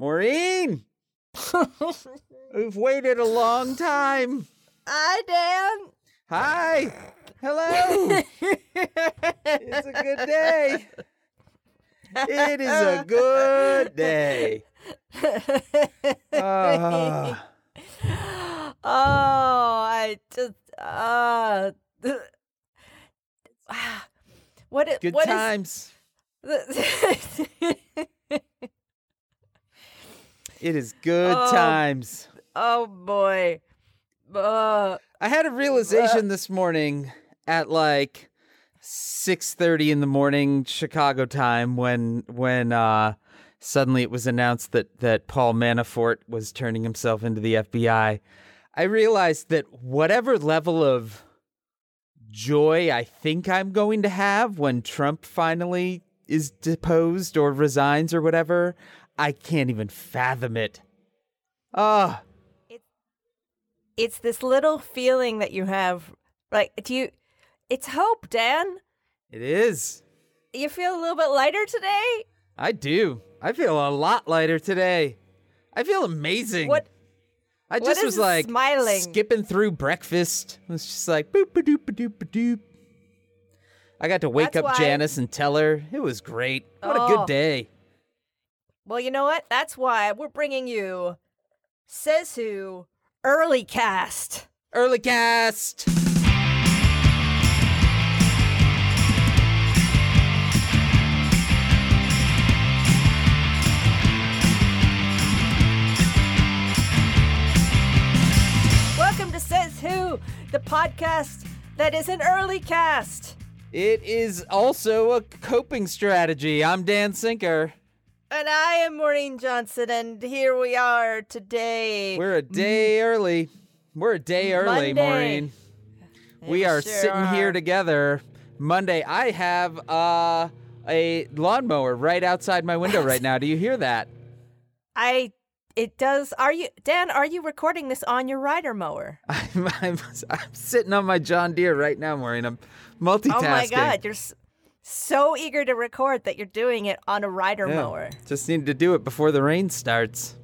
Maureen, we've waited a long time. Hi, Dan. Hi. Hello. it's a good day. It is a good day. Ah. Oh, I just uh what good what is times. the- It is good Oh. times. oh boy. Uh, I had a realization this morning at like 6:30 in the morning Chicago time when when uh suddenly it was announced that that Paul Manafort was turning himself into the FBI. I realized that whatever level of joy I think I'm going to have when Trump finally is deposed or resigns or whatever, I can't even fathom it. Ah, it's this little feeling that you have like do you it's hope, Dan. it is. You feel a little bit lighter today? I do. I feel a lot lighter today. I feel amazing. What I just was like smiling? skipping through breakfast. It was just like boop a doop a doop a doop. I got to wake That's up why- Janice and tell her it was great. What a Oh. good day. Well, you know what? That's why we're bringing you Says Who Early Cast. Early cast. Welcome to Says Who, the podcast that is an early cast. It is also a coping strategy. I'm Dan Sinker. And I am Maureen Johnson, and here we are today. We're a day early. We're a day early, Monday. Maureen. We are sure sitting here together Monday. I have uh, a lawnmower right outside my window right now. Do you hear that? I. It does. Are you, Dan? Are you recording this on your rider mower? I'm, I'm, I'm sitting on my John Deere right now, Maureen. I'm multitasking. Oh my God! You're s- so eager to record that you're doing it on a rider Yeah. mower. Just need to do it before the rain starts.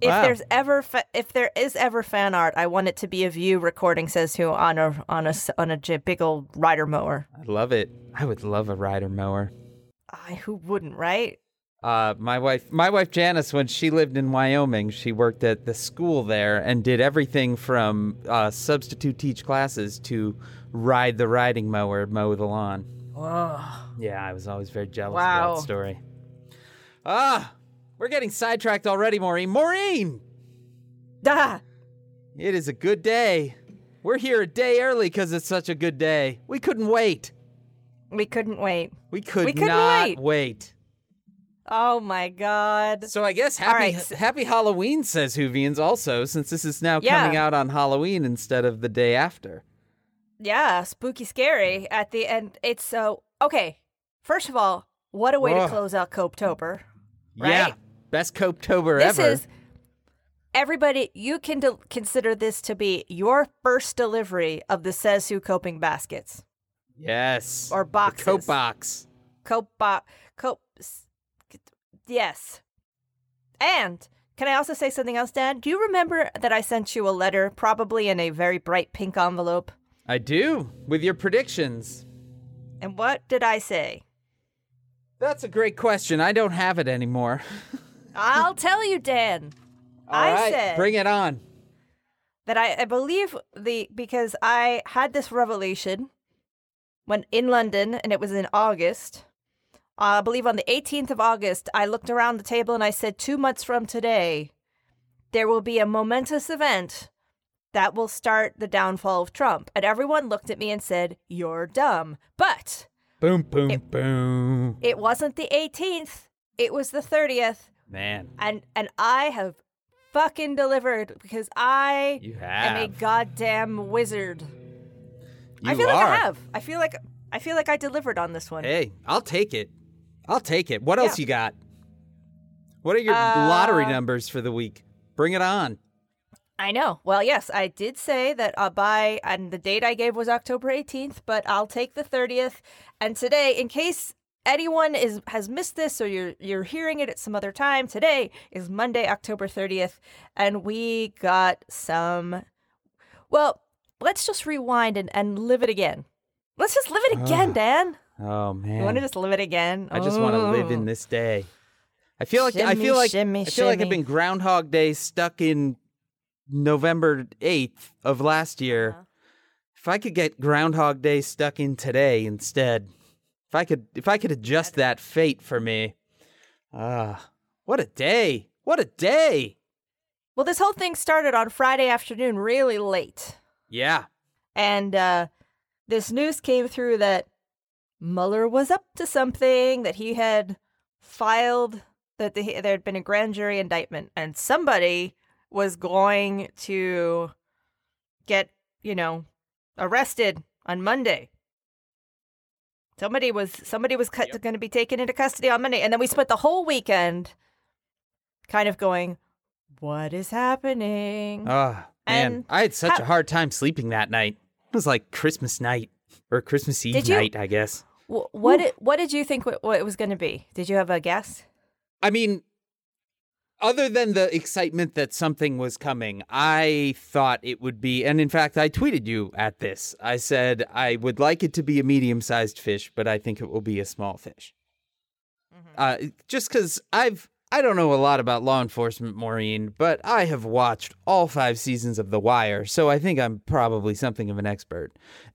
If Wow. there's ever fa- if there is ever fan art, I want it to be of you recording says who on a on a on a j- big old rider mower. I love it. I would love a rider mower. I, who wouldn't, right? Uh, my wife, my wife Janice, when she lived in Wyoming, she worked at the school there and did everything from uh, substitute teach classes to ride the riding mower, mow the lawn. Oh, Yeah, I was always very jealous of that story. Ah, we're getting sidetracked already, Maureen. Maureen, Da! it is a good day. We're here a day early because it's such a good day. We couldn't wait. we couldn't wait. We could We couldn't not wait. wait. Oh my God! So I guess happy right, happy Halloween says Whovians also, since this is now Yeah. coming out on Halloween instead of the day after. Yeah, spooky, scary at the end. It's so okay. First of all, what a way Ugh. to close out Copetober. Yeah, Right? best Copetober This ever. is everybody. You can de- consider this to be your first delivery of the Says Who coping baskets. yes, Or The cope box. Cope, box. cope. Yes. And can I also say something else, Dan? Do you remember that I sent you a letter, probably in a very bright pink envelope? I do with your predictions. And what did I say? That's a great question. I don't have it anymore. I'll tell you, Dan. All I right, said bring it on. that I, I believe the because I had this revelation when in London, and it was in August. Uh, I believe on the 18th of August, I looked around the table and I said, two months from today, there will be a momentous event that will start the downfall of Trump. And everyone looked at me and said, You're dumb. But Boom, boom, boom. it wasn't the 18th, it was the 30th. Man, And and I have fucking delivered because I you am a goddamn wizard. you I feel are. like I have. I feel like I feel like I delivered on this one. Hey, I'll take it. I'll take it. What else Yeah. you got? What are your Uh, lottery numbers for the week? Bring it on. I know. Well, yes, I did say that uh, by and the date I gave was October 18th, but I'll take the 30th. And today, in case anyone is has missed this or you're you're hearing it at some other time, today is Monday, October 30th, and we got some well, let's just rewind and, and live it again. Let's just live it again, Ah. Dan. Oh man. You want to just live it again? I just want to live in this day. I feel like I feel like shimmy, I feel like I've been Groundhog Day stuck in November eighth of last year. Uh-huh. If I could get Groundhog Day stuck in today instead, if I could if I could adjust that fate for me, ah, what a day! What a day! Well, this whole thing started on Friday afternoon, really late. Yeah, And uh, this news came through that Mueller was up to something, that he had filed, that the, there had been a grand jury indictment, and somebody was going to get, you know, arrested on Monday. Somebody was somebody was cut, Yep. going to be taken into custody on Monday, and then we spent the whole weekend kind of going, "What is happening?" ah, man, And I had such a hard time sleeping that night. It was like Christmas night or Christmas Eve you- night, I guess. Wh- what did, what did you think what, what it was going to be? Did you have a guess? I mean, other than the excitement that something was coming, I thought it would be, and in fact, I tweeted you at this. I said I would like it to be a medium sized fish, but I think it will be a small fish. Uh, just because I've. I don't know a lot about law enforcement, Maureen, but I have watched all five seasons of The Wire, so I think I'm probably something of an expert.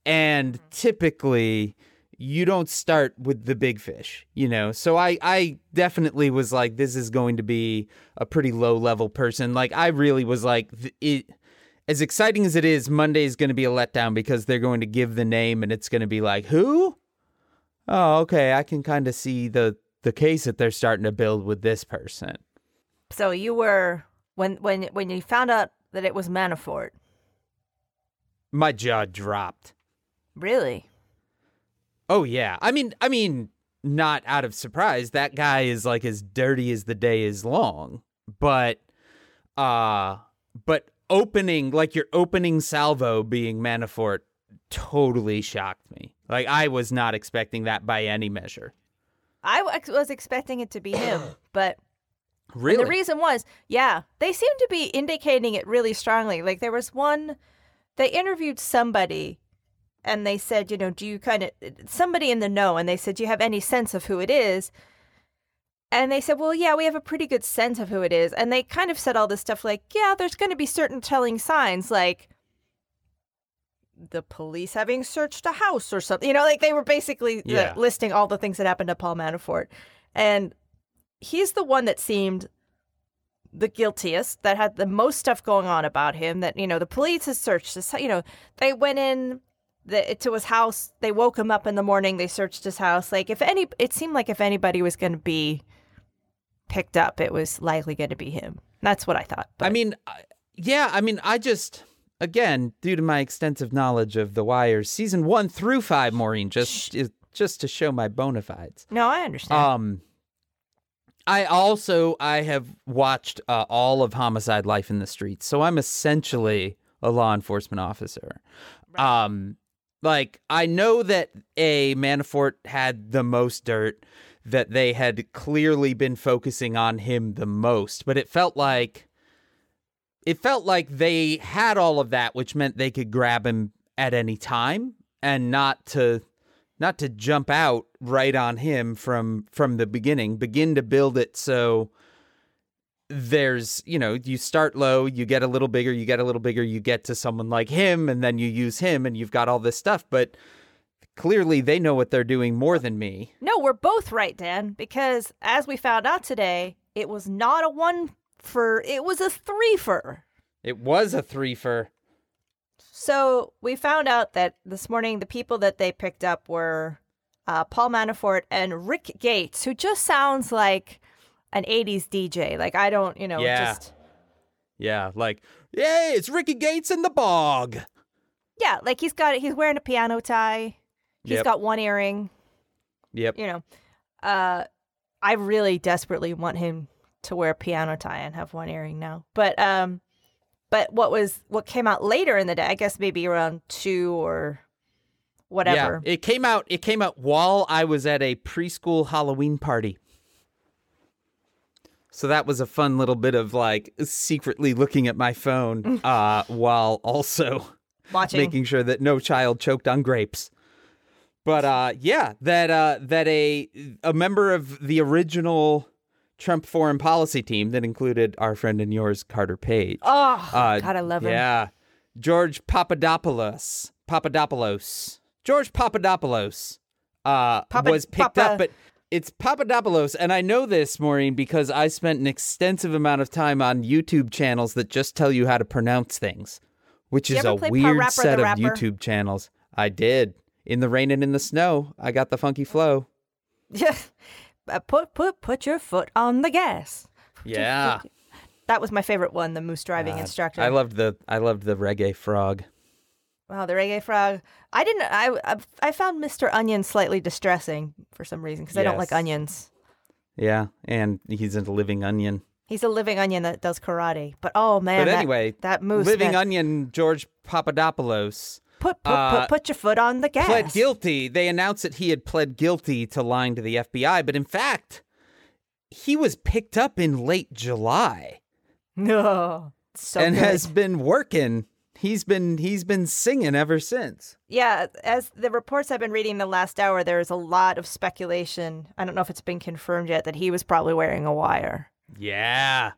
And typically, you don't start with the big fish, you know. So I I definitely was like this is going to be a pretty low level person. Like I really was like it as exciting as it is, Monday is going to be a letdown because they're going to give the name and it's going to be like, "Who?" Oh, okay, I can kind of see the the case that they're starting to build with this person. So you were when when when you found out that it was Manafort. My jaw dropped. Really? Oh yeah. I mean, I mean, not out of surprise. That guy is like as dirty as the day is long. But uh but opening like your opening salvo being Manafort totally shocked me. Like I was not expecting that by any measure. I was expecting it to be him, but Really? the reason was, yeah, they seemed to be indicating it really strongly. Like there was one, they interviewed somebody, and they said, you know, do you kind of somebody in the know, and they said, do you have any sense of who it is? And they said, well, yeah, we have a pretty good sense of who it is. And they kind of said all this stuff like, yeah, there's going to be certain telling signs, like the police having searched a house or something. You know, like they were basically Yeah. listing all the things that happened to Paul Manafort. And he's the one that seemed the guiltiest, that had the most stuff going on about him. That you know, the police has searched his. You know, they went in the, to his house. They woke him up in the morning. They searched his house. Like if any, it seemed like if anybody was going to be picked up, it was likely going to be him. That's what I thought. I mean, yeah, I mean, I just again, due to my extensive knowledge of The Wire, season 1 through 5, Maureen, just just to show my bona fides. no, I understand. Um, I also I have watched uh, all of Homicide: Life in the Streets, so I'm essentially a law enforcement officer. Um, like I know that a Manafort had the most dirt, that they had clearly been focusing on him the most, but it felt like it felt like they had all of that, which meant they could grab him at any time and not to not to jump out right on him from from the beginning begin to build it so there's you know you start low you get a little bigger you get a little bigger you get to someone like him and then you use him and you've got all this stuff but clearly they know what they're doing more than me no, we're both right, Dan, because as we found out today, it was not a one for. It was a three for. it was a three for So we found out that this morning the people that they picked up were uh, Paul Manafort and Rick Gates, who just sounds like an 80s DJ. Like, I don't, you know, Yeah. just. yeah like yay it's ricky gates in the bog Yeah, like he's got, he's wearing a piano tie. He's Yep. got one earring, yep you know. Uh, I really desperately want him to wear a piano tie and have one earring now. But, um, but what was, what came out later in the day, I guess maybe around two or whatever. Yeah, it came out. It came out while I was at a preschool Halloween party. So that was a fun little bit of like secretly looking at my phone uh, while also Watching. making sure that no child choked on grapes. But uh, yeah, that uh, that a a member of the original Trump foreign policy team that included our friend and yours Carter Page. oh, Uh, God, I love him. Yeah. George Papadopoulos. Papadopoulos. George Papadopoulos uh, Papa- was picked Papa- up, but it's Papadopoulos. And I know this, Maureen, because I spent an extensive amount of time on YouTube channels that just tell you how to pronounce things, which You is a weird Rapper set of Rapper? YouTube channels. I did. In the rain and in the snow, I got the funky flow. Yeah. Uh, put put put your foot on the gas. Yeah. That was my favorite one, the moose driving instructor. I loved the I loved the reggae frog. Wow, the reggae frog. I didn't. I I, found Mr. Onion slightly distressing for some reason because I don't like onions. Yeah, and he's a living onion. He's a living onion that does karate. But oh man, But that- anyway, that, moose living man, onion George Papadopoulos put put, uh, put put your foot on the gas. pled guilty. They announced that he had pled guilty to lying to the FBI, but in fact, he was picked up in late July No, so and good. has been working. He's been he's been singing ever since. Yeah, as the reports I've been reading the last hour, there's a lot of speculation. I don't know if it's been confirmed yet that he was probably wearing a wire. Yeah.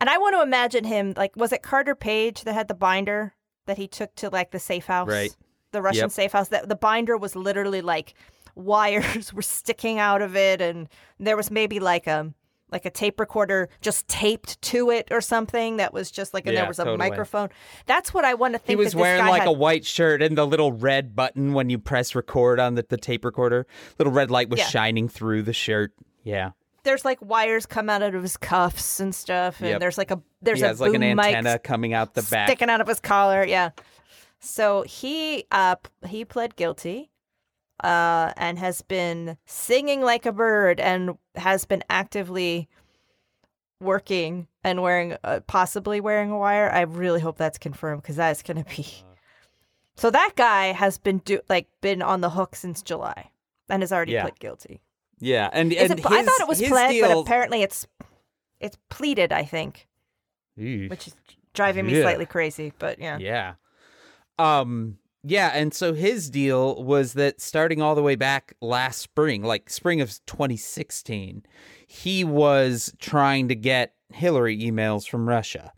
And I want to imagine him like was it Carter Page that had the binder that he took to like the safe house? Right. The Russian Yep. safe house. That the binder was literally like wires were sticking out of it and there was maybe like a like a tape recorder just taped to it or something that was just like and Yeah, there was a totally. microphone. That's what I want to think. He was wearing like had. a white shirt and the little red button when you press record on the, the tape recorder. Little red light was Yeah. shining through the shirt. Yeah. there's like wires come out of his cuffs and stuff, and Yep. there's like a there's he a like an boom mic antenna coming out the back. sticking out of his collar. Yeah. So he uh he pled guilty, uh, and has been singing like a bird, and has been actively working and wearing uh, possibly wearing a wire. I really hope that's confirmed because that is going to be. So that guy has been do like been on the hook since July, and has already Yeah. pled guilty. Yeah, and, and it, I thought it was his pled, but apparently it's it's pleaded. I think, Eesh. which is driving me Yeah. slightly crazy. But yeah, Yeah. Um yeah, and so his deal was that starting all the way back last spring, like spring of 2016, he was trying to get Hillary emails from Russia.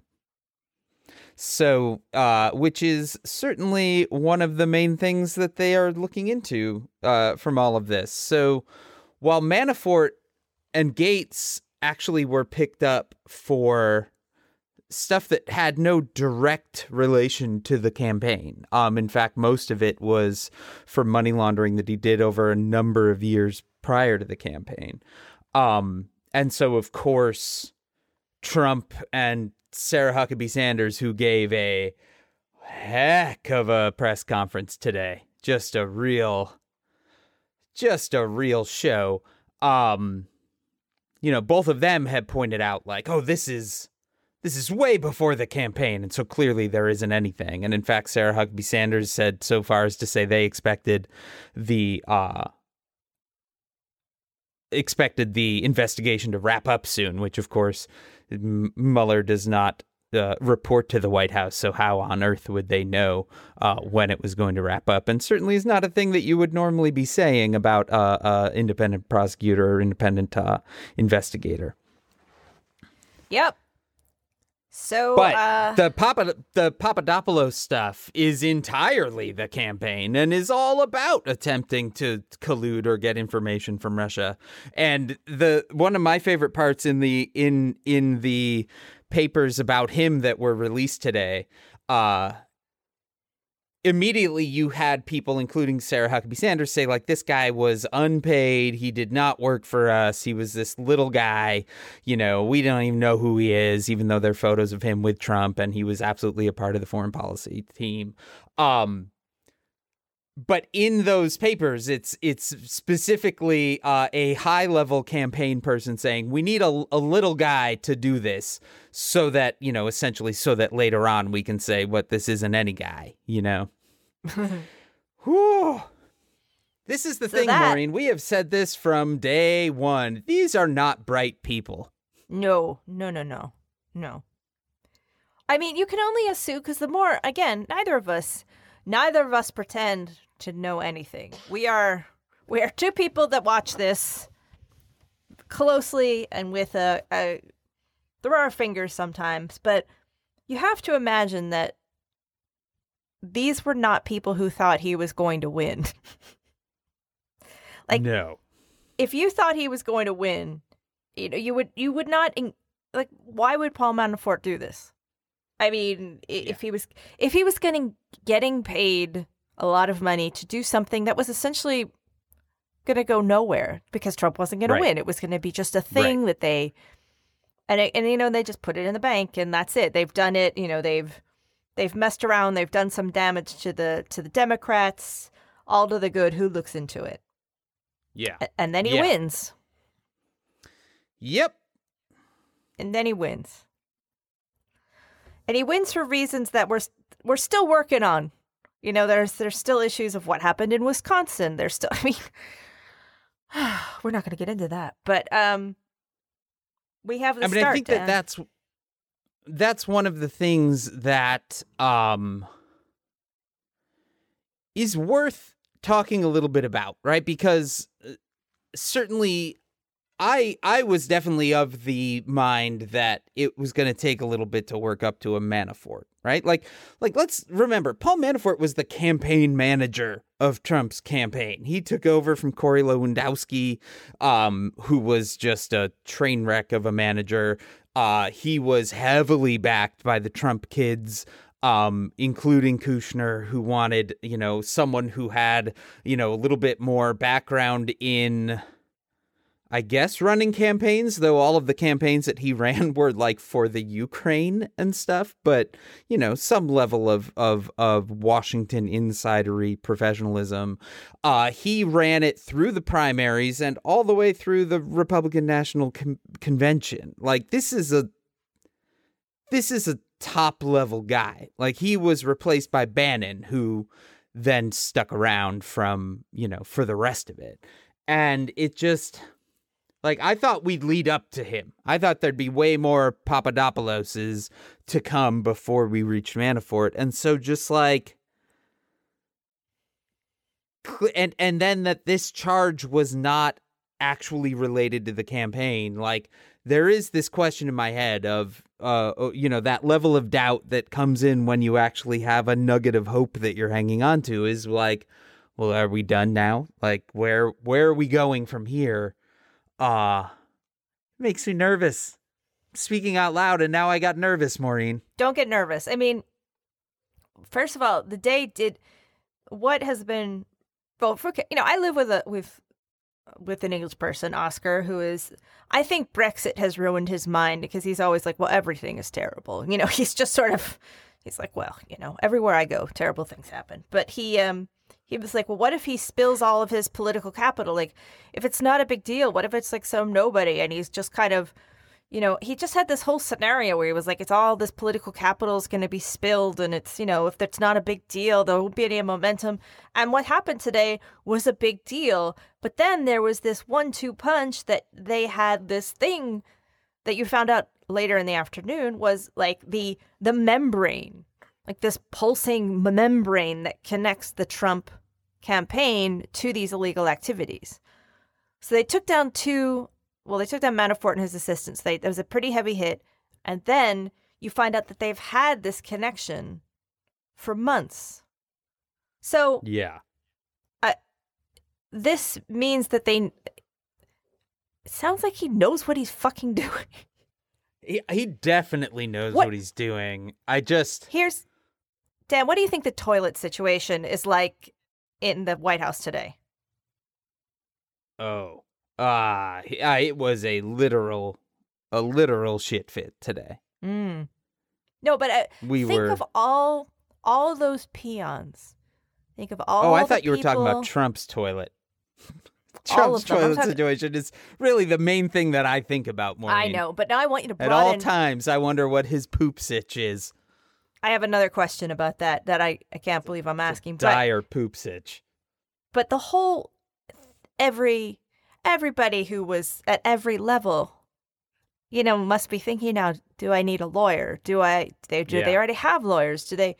So, uh, which is certainly one of the main things that they are looking into uh, from all of this. So, while Manafort and Gates actually were picked up for stuff that had no direct relation to the campaign. Um, in fact, most of it was for money laundering that he did over a number of years prior to the campaign. Um, and so, of course, Trump and Sarah Huckabee Sanders, who gave a heck of a press conference today, just a real, just a real show. Um, you know, both of them had pointed out, like, oh, this is this is way before the campaign, and so clearly there isn't anything. And in fact, Sarah Huckabee Sanders said so far as to say they expected the uh expected the investigation to wrap up soon, which of course Mueller does not uh, report to the White House. So how on earth would they know uh, when it was going to wrap up? And certainly is not a thing that you would normally be saying about uh, uh, independent prosecutor or independent uh, investigator. yep. So, But uh, the Papa the Papadopoulos stuff is entirely the campaign and is all about attempting to collude or get information from Russia. And the one of my favorite parts in the in in the papers about him that were released today, uh immediately you had people including Sarah Huckabee Sanders say like this guy was unpaid, he did not work for us, he was this little guy, you know, we don't even know who he is even though there are photos of him with Trump and he was absolutely a part of the foreign policy team. Um but in those papers it's it's specifically uh, a high level campaign person saying we need a, a little guy to do this so that you know essentially so that later on we can say what this isn't any guy you know Whew. This is the So thing, that- Maureen. We have said this from day one. These are not bright people. No, no, no, no, no. I mean, you can only assume because the more, again, neither of us, neither of us pretend to know anything. We are, we are two people that watch this closely and with a, a through our fingers sometimes. But you have to imagine that these were not people who thought he was going to win. Like- no. if you thought he was going to win, you know, you would you would not in, like why would Paul Manafort do this? I mean, i if he was if he was getting getting paid a lot of money to do something that was essentially going to go nowhere because Trump wasn't going Right. to win. It was going to be just a thing that they and it, and you know they just put it in the bank and that's it. They've done it, you know, they've they've messed around, they've done some damage to the to the Democrats, all to the good who looks into it. Yeah. A- And then he Yeah. wins. Yep. and then he wins. And he wins for reasons that we're we're still working on. You know, there's there's still issues of what happened in Wisconsin. There's still I mean we're not going to get into that. But um we have the I mean, start. I think Dan. that that's that's one of the things that um is worth talking a little bit about, right? Because uh, certainly I I was definitely of the mind that it was going to take a little bit to work up to a Manafort, right? Like like let's remember Paul Manafort was the campaign manager of Trump's campaign. He took over from Corey Lewandowski um who was just a train wreck of a manager. Uh he was heavily backed by the Trump kids um, including Kushner, who wanted, you know, someone who had, you know, a little bit more background in, I guess, running campaigns, though all of the campaigns that he ran were like for the Ukraine and stuff, but, you know, some level of, of, of Washington insidery professionalism. Uh, he ran it through the primaries and all the way through the Republican National Con- Convention. Like, this is a, this is a top level guy. Like he was replaced by Bannon, who then stuck around from, you know, for the rest of it. And it just like I thought we'd lead up to him. I thought there'd be way more Papadopouloses to come before we reached Manafort. And so just like and and then that this charge was not actually related to the campaign like there is this question in my head of uh oh, you know that level of doubt that comes in when you actually have a nugget of hope that you're hanging on to is like well are we done now like where where are we going from here uh makes me nervous speaking out loud and now i got nervous maureen Don't get nervous. I mean, first of all, the day did what has been well for you know I live with a with with an English person, Oscar, who is I think Brexit has ruined his mind because he's always like, well, everything is terrible. You know, he's just sort of he's like, well, you know, everywhere I go, terrible things happen. But he um he was like, well, what if he spills all of his political capital? Like, if it's not a big deal, what if it's like some nobody and he's just kind of you know, he just had this whole scenario where he was like, it's all this political capital is going to be spilled. And it's, you know, if it's not a big deal, there won't be any momentum. And what happened today was a big deal. But then there was this one two punch that they had this thing that you found out later in the afternoon was like the the membrane like this pulsing membrane that connects the Trump campaign to these illegal activities. So they took down two well, they took down Manafort and his assistants. They, that was a pretty heavy hit. And then you find out that they've had this connection for months. So yeah this means that they. It sounds like he knows what he's fucking doing. he, he definitely knows What- what he's doing i just Here's. Dan, what do you think the toilet situation is like in the White House today? Oh, ah, ah, it was a literal, a literal shit fit today. Mm. No, but uh, We think were. of all all those peons. Think of all. oh, I thought you were talking about Trump's toilet. Trump's of them. I'm toilet talking- situation is really the main thing that I think about. Maureen. I know, but now I want you to At all times, I wonder what his poop sitch is. I have another question about that that I, I can't believe I'm asking. But Dire poop sitch. but the whole every everybody who was at every level, you know, must be thinking now, do I need a lawyer? Do I they do they already have lawyers? Do they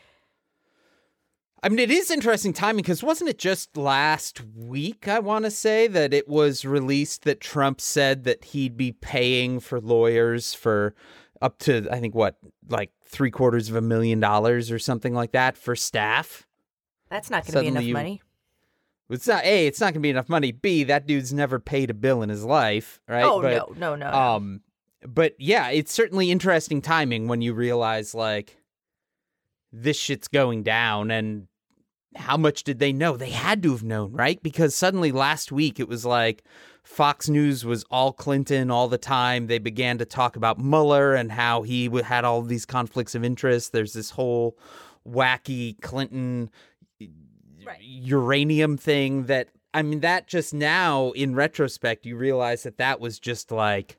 I mean, it is interesting timing because wasn't it just last week, I want to say, that it was released that Trump said that he'd be paying for lawyers for up to, I think, what, like three quarters of a million dollars or something like that for staff? that's not going to be enough you- money. It's not, A, it's not going to be enough money. B, that dude's never paid a bill in his life, right? Oh But, no, no, no. no. Um, but yeah, it's certainly interesting timing when you realize like this shit's going down and how much did they know? They had to have known, right? Because suddenly last week it was like Fox News was all Clinton all the time. They began to talk about Mueller and how he had all these conflicts of interest. There's this whole wacky Clinton Right. uranium thing that I mean that just now in retrospect you realize that that was just like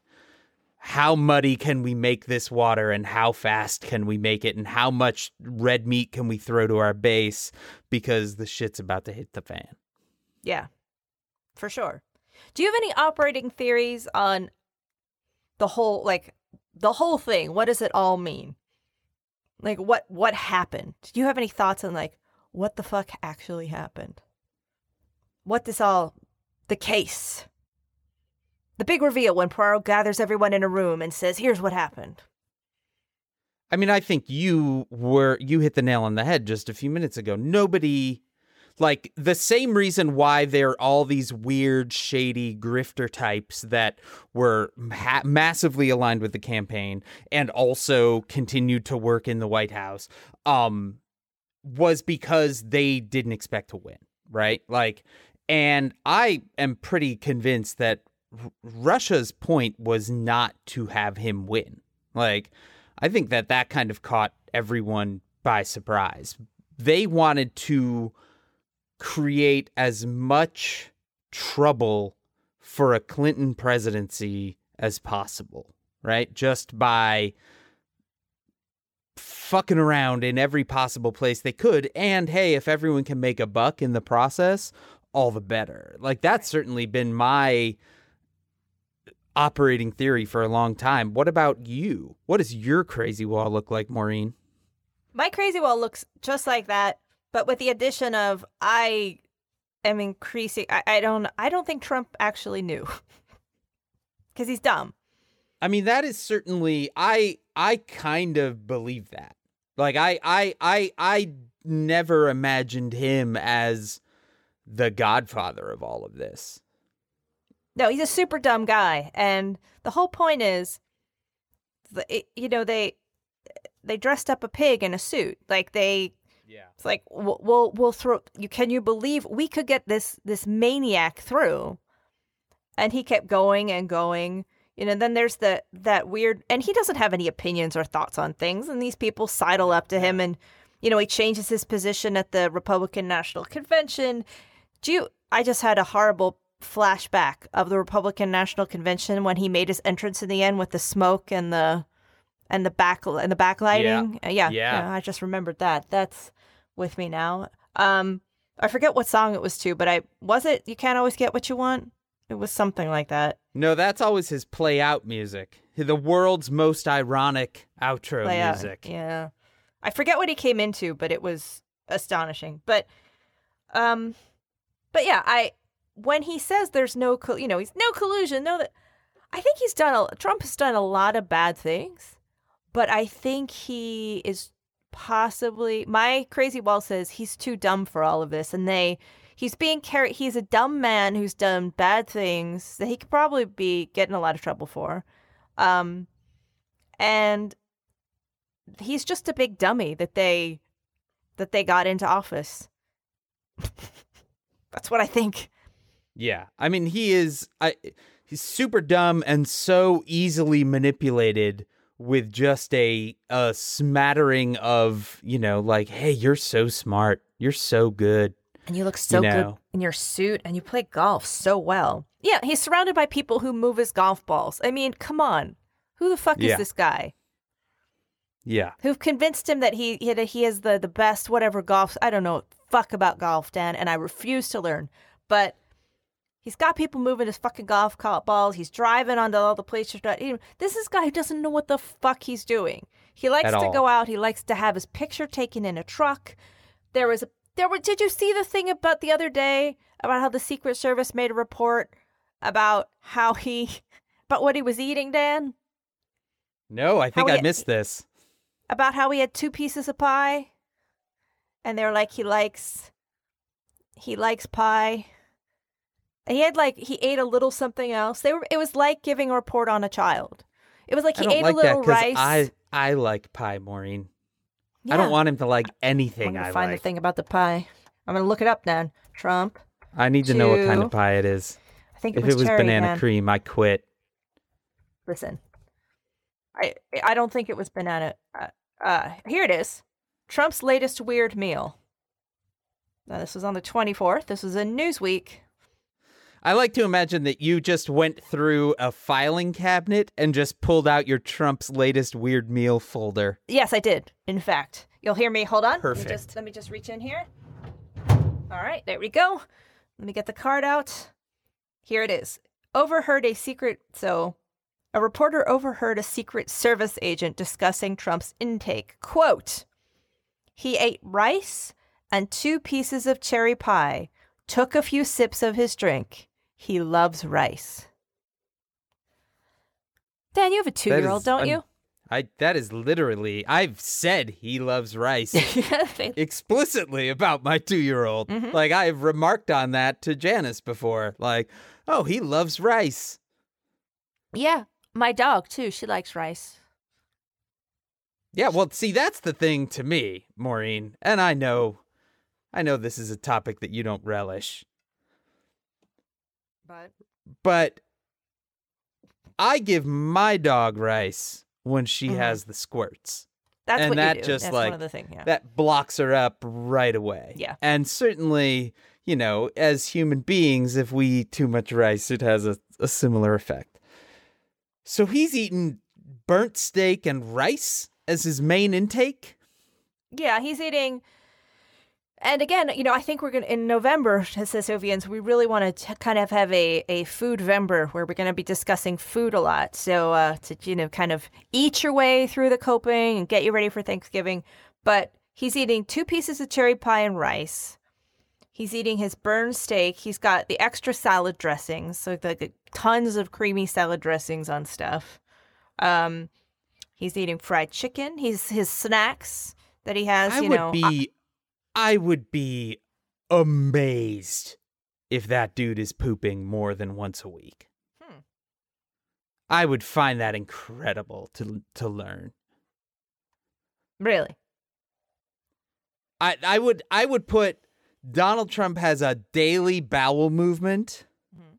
how muddy can we make this water and how fast can we make it and how much red meat can we throw to our base because the shit's about to hit the fan. Yeah, for sure. Do you have any operating theories on the whole, like, the whole thing? What does it all mean? Like, what what happened? Do you have any thoughts on like what the fuck actually happened? What this all, the case, the big reveal when Poirot gathers everyone in a room and says, "Here's what happened." I mean I think you were you hit the nail on the head just a few minutes ago. Nobody like the same reason why there are all these weird shady grifter types that were ha- massively aligned with the campaign and also continued to work in the White House um was because they didn't expect to win, right? Like and I am pretty convinced that R- Russia's point was not to have him win. Like I think that that kind of caught everyone by surprise. They wanted to create as much trouble for a Clinton presidency as possible, right? Just by fucking around in every possible place they could. And hey, if everyone can make a buck in the process, all the better. Like that's certainly been my operating theory for a long time. What about you? What does your crazy wall look like, Maureen? My crazy wall looks just like that, but with the addition of I am increasing. I, I don't. I don't think Trump actually knew because he's dumb. I mean, that is certainly I I kind of believe that. Like I I I I never imagined him as the godfather of all of this. No, he's a super dumb guy, and the whole point is, you know, they they dressed up a pig in a suit, like they. Yeah. It's like we'll we'll, we'll throw. You can you believe we could get this this maniac through? And he kept going and going. You know, then there's the that weird, and he doesn't have any opinions or thoughts on things. And these people sidle up to him, and you know, he changes his position at the Republican National Convention. Do you? I just had a horrible flashback of the Republican National Convention when he made his entrance in the end with the smoke and the and the back and the backlighting. Uh, yeah, Yeah. I just remembered that. That's with me now. Um, I forget what song it was to, but I was it. You can't always get what you want. It was something like that. No, that's always his play out music. The world's most ironic outro Play out. music. Yeah. I forget what he came into, but it was astonishing. But um but yeah, I when he says there's no col- you know, he's no collusion, no that I think he's done a Trump has done a lot of bad things, but I think he is possibly my crazy wall says he's too dumb for all of this and they he's being carried he's a dumb man who's done bad things that he could probably be getting a lot of trouble for. Um and he's just a big dummy that they that they got into office. That's what I think. Yeah. I mean, he is I he's super dumb and so easily manipulated with just a a smattering of, you know, like, "Hey, you're so smart. You're so good." And you look so good know. in your suit and you play golf so well. Yeah, he's surrounded by people who move his golf balls. I mean, come on. Who the fuck Yeah. is this guy? Yeah. Who've convinced him that he he, he is the, the best whatever golf I don't know fuck about golf, Dan, and I refuse to learn. But He's got people moving his fucking golf cart balls. He's driving onto all the places. This is a guy who doesn't know what the fuck he's doing. He likes At to all. go out. He likes to have his picture taken in a truck. There was a there were. Did you see the thing about the other day about how the Secret Service made a report about how he about what he was eating, Dan? No, I think I we- missed this. About how he had two pieces of pie, and they're like he likes he likes pie. He had like he ate a little something else. They were. It was like giving a report on a child. It was like he I ate like a little that rice. I I like pie, Maureen. I don't want him to like I'm anything gonna I find like. the thing about the pie. I'm gonna look it up then. Trump. I need to know what kind of pie it is. I think it If was, it was cherry, banana Dan. cream, I quit. Listen, I I don't think it was banana. Uh, uh, here it is. Trump's latest weird meal. Now this was on the 24th. This was in Newsweek. I like to imagine that you just went through a filing cabinet and just pulled out your Trump's latest weird meal folder. Yes, I did. In fact, you'll hear me. Hold on. Perfect. Let me just let me just reach in here. All right, there we go. Let me get the card out. Here it is. Overheard a secret. So, a reporter overheard a Secret Service agent discussing Trump's intake. Quote: He ate rice and two pieces of cherry pie. Took a few sips of his drink. He loves rice. Dan, you have a two-year-old, don't un- you? I that is literally I've said he loves rice explicitly about my 2-year-old. Mhm. Like I've remarked on that to Janice before. Like, "Oh, he loves rice." Yeah, my dog too. She likes rice. Yeah, well, see, that's the thing to me, Maureen. And I know, I know this is a topic that you don't relish, But but I give my dog rice when she Mhm. has the squirts. that's And what that just, That's like, one of the things. Yeah. That blocks her up right away. Yeah. And certainly, you know, as human beings, if we eat too much rice, it has a, a similar effect. So he's eating burnt steak and rice as his main intake? yeah, he's eating. And again, you know, I think we're gonna in November, as Sovians, we really want to kind of have a a food vember where we're going to be discussing food a lot. So uh, to you know, kind of eat your way through the coping and get you ready for Thanksgiving. But he's eating two pieces of cherry pie and rice. He's eating his burned steak. He's got the extra salad dressings, so the, the tons of creamy salad dressings on stuff. Um, he's eating fried chicken. He's his snacks that he has. I you would know, I- be I would be amazed if that dude is pooping more than once a week. Hmm. I would find that incredible to to learn. really. I I would I would put Donald Trump has a daily bowel movement Mhm.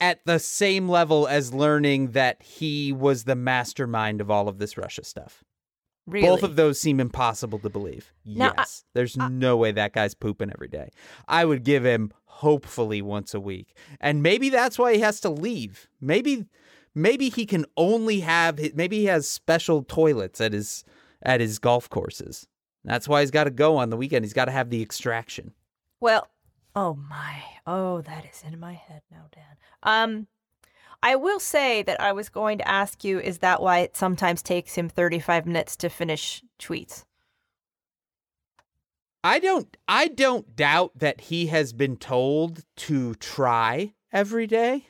at the same level as learning that he was the mastermind of all of this Russia stuff. Really. Both of those seem impossible to believe. Now, I- yes. There's I- no way that guy's pooping every day. I would give him hopefully once a week. And maybe that's why he has to leave. Maybe maybe he can only have maybe he has special toilets at his at his golf courses. That's why he's got to go on the weekend. He's got to have the extraction. Well, oh my, oh that is in my head now, Dan. Um, I will say that I was going to ask you: Is that why it sometimes takes him thirty-five minutes to finish tweets? I don't I don't doubt that he has been told to try every day.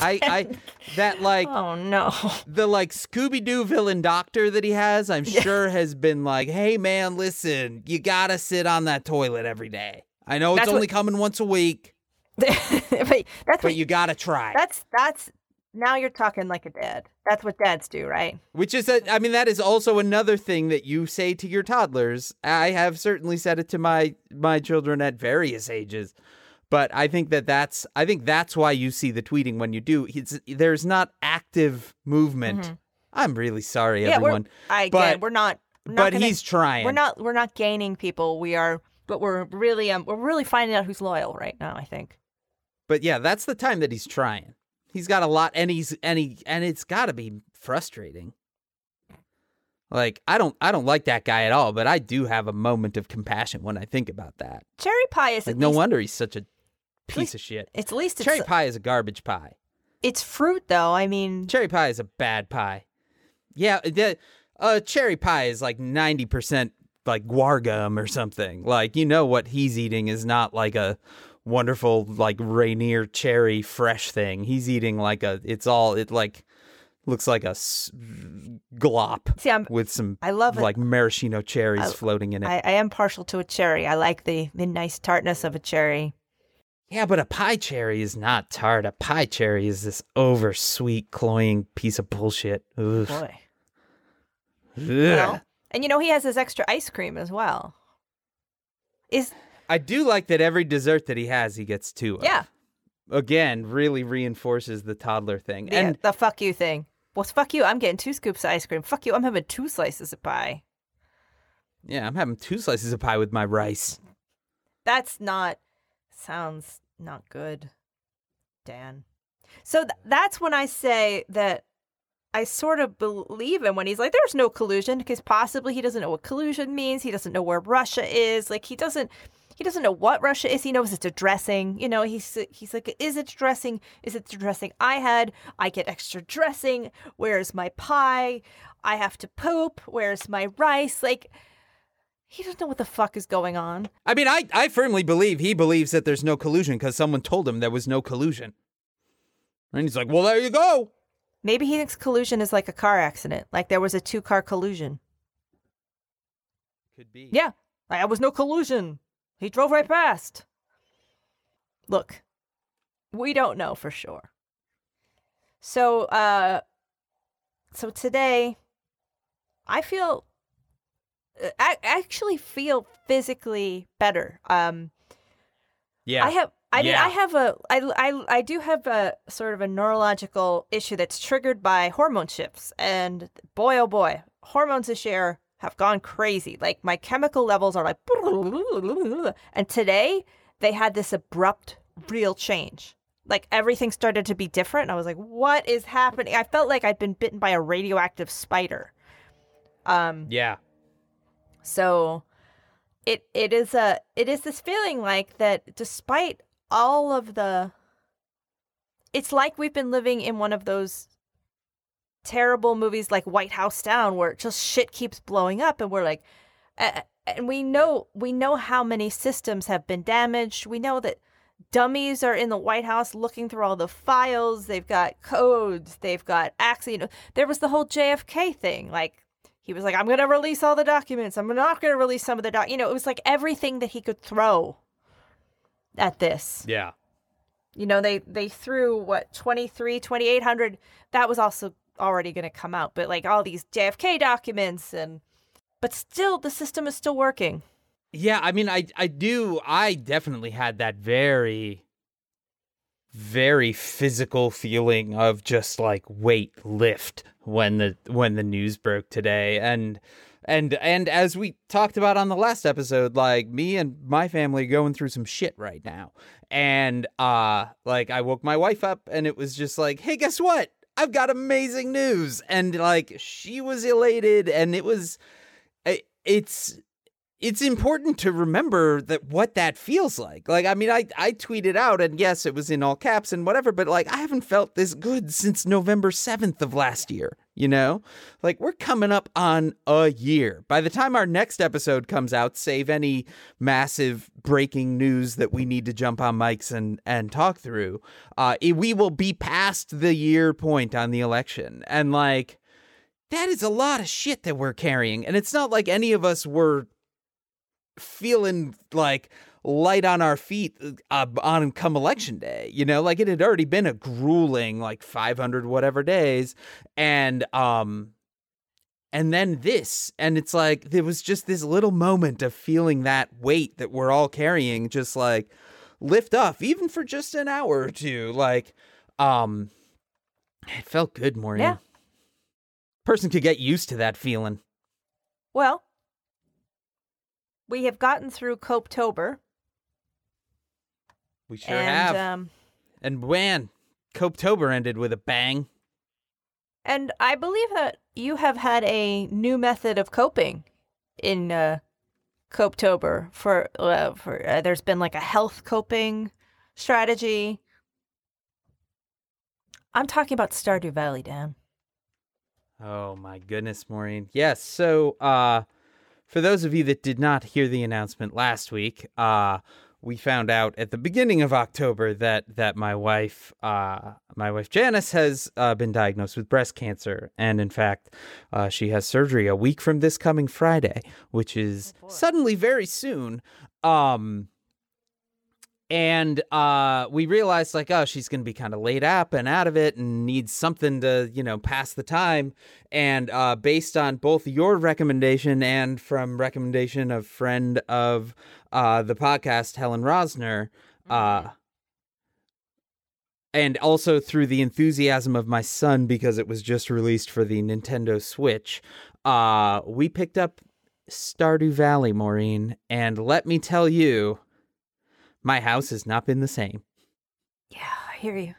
I I that like oh no. the like Scooby Doo villain doctor that he has, I'm Yeah. sure has been like, "Hey man, listen, you gotta sit on that toilet every day. I know it's That's what- only coming once a week, but that's but what you gotta try." That's that's now you're talking like a dad. That's what dads do, right? Which is, a, I mean, that is also another thing that you say to your toddlers. I have certainly said it to my my children at various ages, but I think that that's I think that's why you see the tweeting when you do. It's, there's not active movement. Mhm. I'm really sorry, Yeah, we're- everyone, I But- we're not. we're not but gonna- he's trying. We're not. We're not gaining people. We are. But we're really. Um. We're really finding out who's loyal right now. I think. But yeah, that's the time that he's trying. He's got a lot, and he's and he and it's got to be frustrating. Like I don't I don't like that guy at all, but I do have a moment of compassion when I think about that. Cherry pie is Like no least wonder he's such a piece of shit. It's at least Cherry pie is a garbage pie. it's fruit though. I mean, Cherry pie is a bad pie. Yeah, the uh, cherry pie is like ninety percent like guar gum or something. Like you know what he's eating is not like a wonderful like Rainier cherry fresh thing. He's eating like a. It's all it like looks like a s- glop see, I'm with some I love it. like maraschino cherries I- floating in it. I, I am partial to a cherry. I like the the nice tartness of a cherry. yeah, but a pie cherry is not tart. A pie cherry is this over sweet, cloying piece of bullshit. Ugh. Boy. Well, and you know he has his extra ice cream as well. Is I do like that every dessert that he has, he gets two. of. yeah, Again, really reinforces the toddler thing. the, and the fuck you thing. Well, fuck you. I'm getting two scoops of ice cream. Fuck you. I'm having two slices of pie. yeah, I'm having two slices of pie with my rice. That's not sounds not good, Dan. So th- that's when I say that I sort of believe him when he's like, "There's no collusion," because possibly he doesn't know what collusion means. He doesn't know where Russia is. Like he doesn't. He doesn't know what Russia is. He knows it's a dressing. You know, he's he's like, is it dressing? Is it the dressing I had? I get extra dressing. Where's my pie? I have to poop. Where's my rice? Like, he doesn't know what the fuck is going on. I mean, I, I firmly believe he believes that there's no collusion because someone told him there was no collusion. And he's like, well, there you go. Maybe he thinks collusion is like a car accident, like there was a two car collusion. Could be. Yeah, there was no collusion. He drove right past. Look, we don't know for sure. So, uh, so today, I feel, I actually feel physically better. Um, Yeah. I have. I mean, I have a. I, I, I do have a sort of a neurological issue that's triggered by hormone shifts, and boy, oh boy, hormones this year have gone crazy. Like my chemical levels are like, and today they had this abrupt, real change. Like everything started to be different. And I was like, what is happening? I felt like I'd been bitten by a radioactive spider. Um, yeah. so it it is a it is this feeling like that despite all of the it's like we've been living in one of those terrible movies like White House Down where just shit keeps blowing up and we're like uh, and we know we know how many systems have been damaged. We know that dummies are in the White House looking through all the files. They've got codes. They've got access. You know, there was the whole JFK thing. Like he was like, "I'm going to release all the documents. I'm not going to release some of the doc." You know, it was like everything that he could throw at this. Yeah. You know, they they threw what 23, 2800. That was also already going to come out, but like all these JFK documents and but still the system is still working. Yeah, I mean, I I do. I definitely had that very, very physical feeling of just like weight lift when the when the news broke today, and and and as we talked about on the last episode, like me and my family going through some shit right now, and uh, like I woke my wife up, and it was just like, hey, guess what? I've got amazing news, and like she was elated, and it was, it, it's it's important to remember that what that feels like. Like, I mean, I, I tweeted out, and yes, it was in all caps and whatever, but like, I haven't felt this good since November 7th of last year, you know? Like, we're coming up on a year. By the time our next episode comes out, save any massive breaking news that we need to jump on mics and, and talk through, uh, it, we will be past the year point on the election. And like, that is a lot of shit that we're carrying. And it's not like any of us were feeling like light on our feet uh, on come election day you know like it had already been a grueling like 500 whatever days and um and then this and it's like there was just this little moment of feeling that weight that we're all carrying just like lift off even for just an hour or two like um it felt good Maureen. Yeah. person could get used to that feeling Well, we have gotten through Copetober, we sure and have um, And man, Copetober ended with a bang. and I believe that you have had a new method of coping in uh, Copetober. For uh, for uh, there's been like a health coping strategy. I'm talking about Stardew Valley, Dan. Oh my goodness, Maureen. Yes. So, uh, for those of you that did not hear the announcement last week, uh, we found out at the beginning of October that that my wife, uh, my wife Janice, has uh, been diagnosed with breast cancer, and in fact, uh, she has surgery a week from this coming Friday, which is suddenly very soon. Um, and uh, we realized like oh she's going to be kind of laid up and out of it and needs something to you know pass the time. And uh, based on both your recommendation and from recommendation of friend of uh, the podcast helen rosner uh, and also through the enthusiasm of my son because it was just released for the nintendo switch uh, we picked up stardew valley maureen. And let me tell you my house has not been the same. Yeah, I hear you.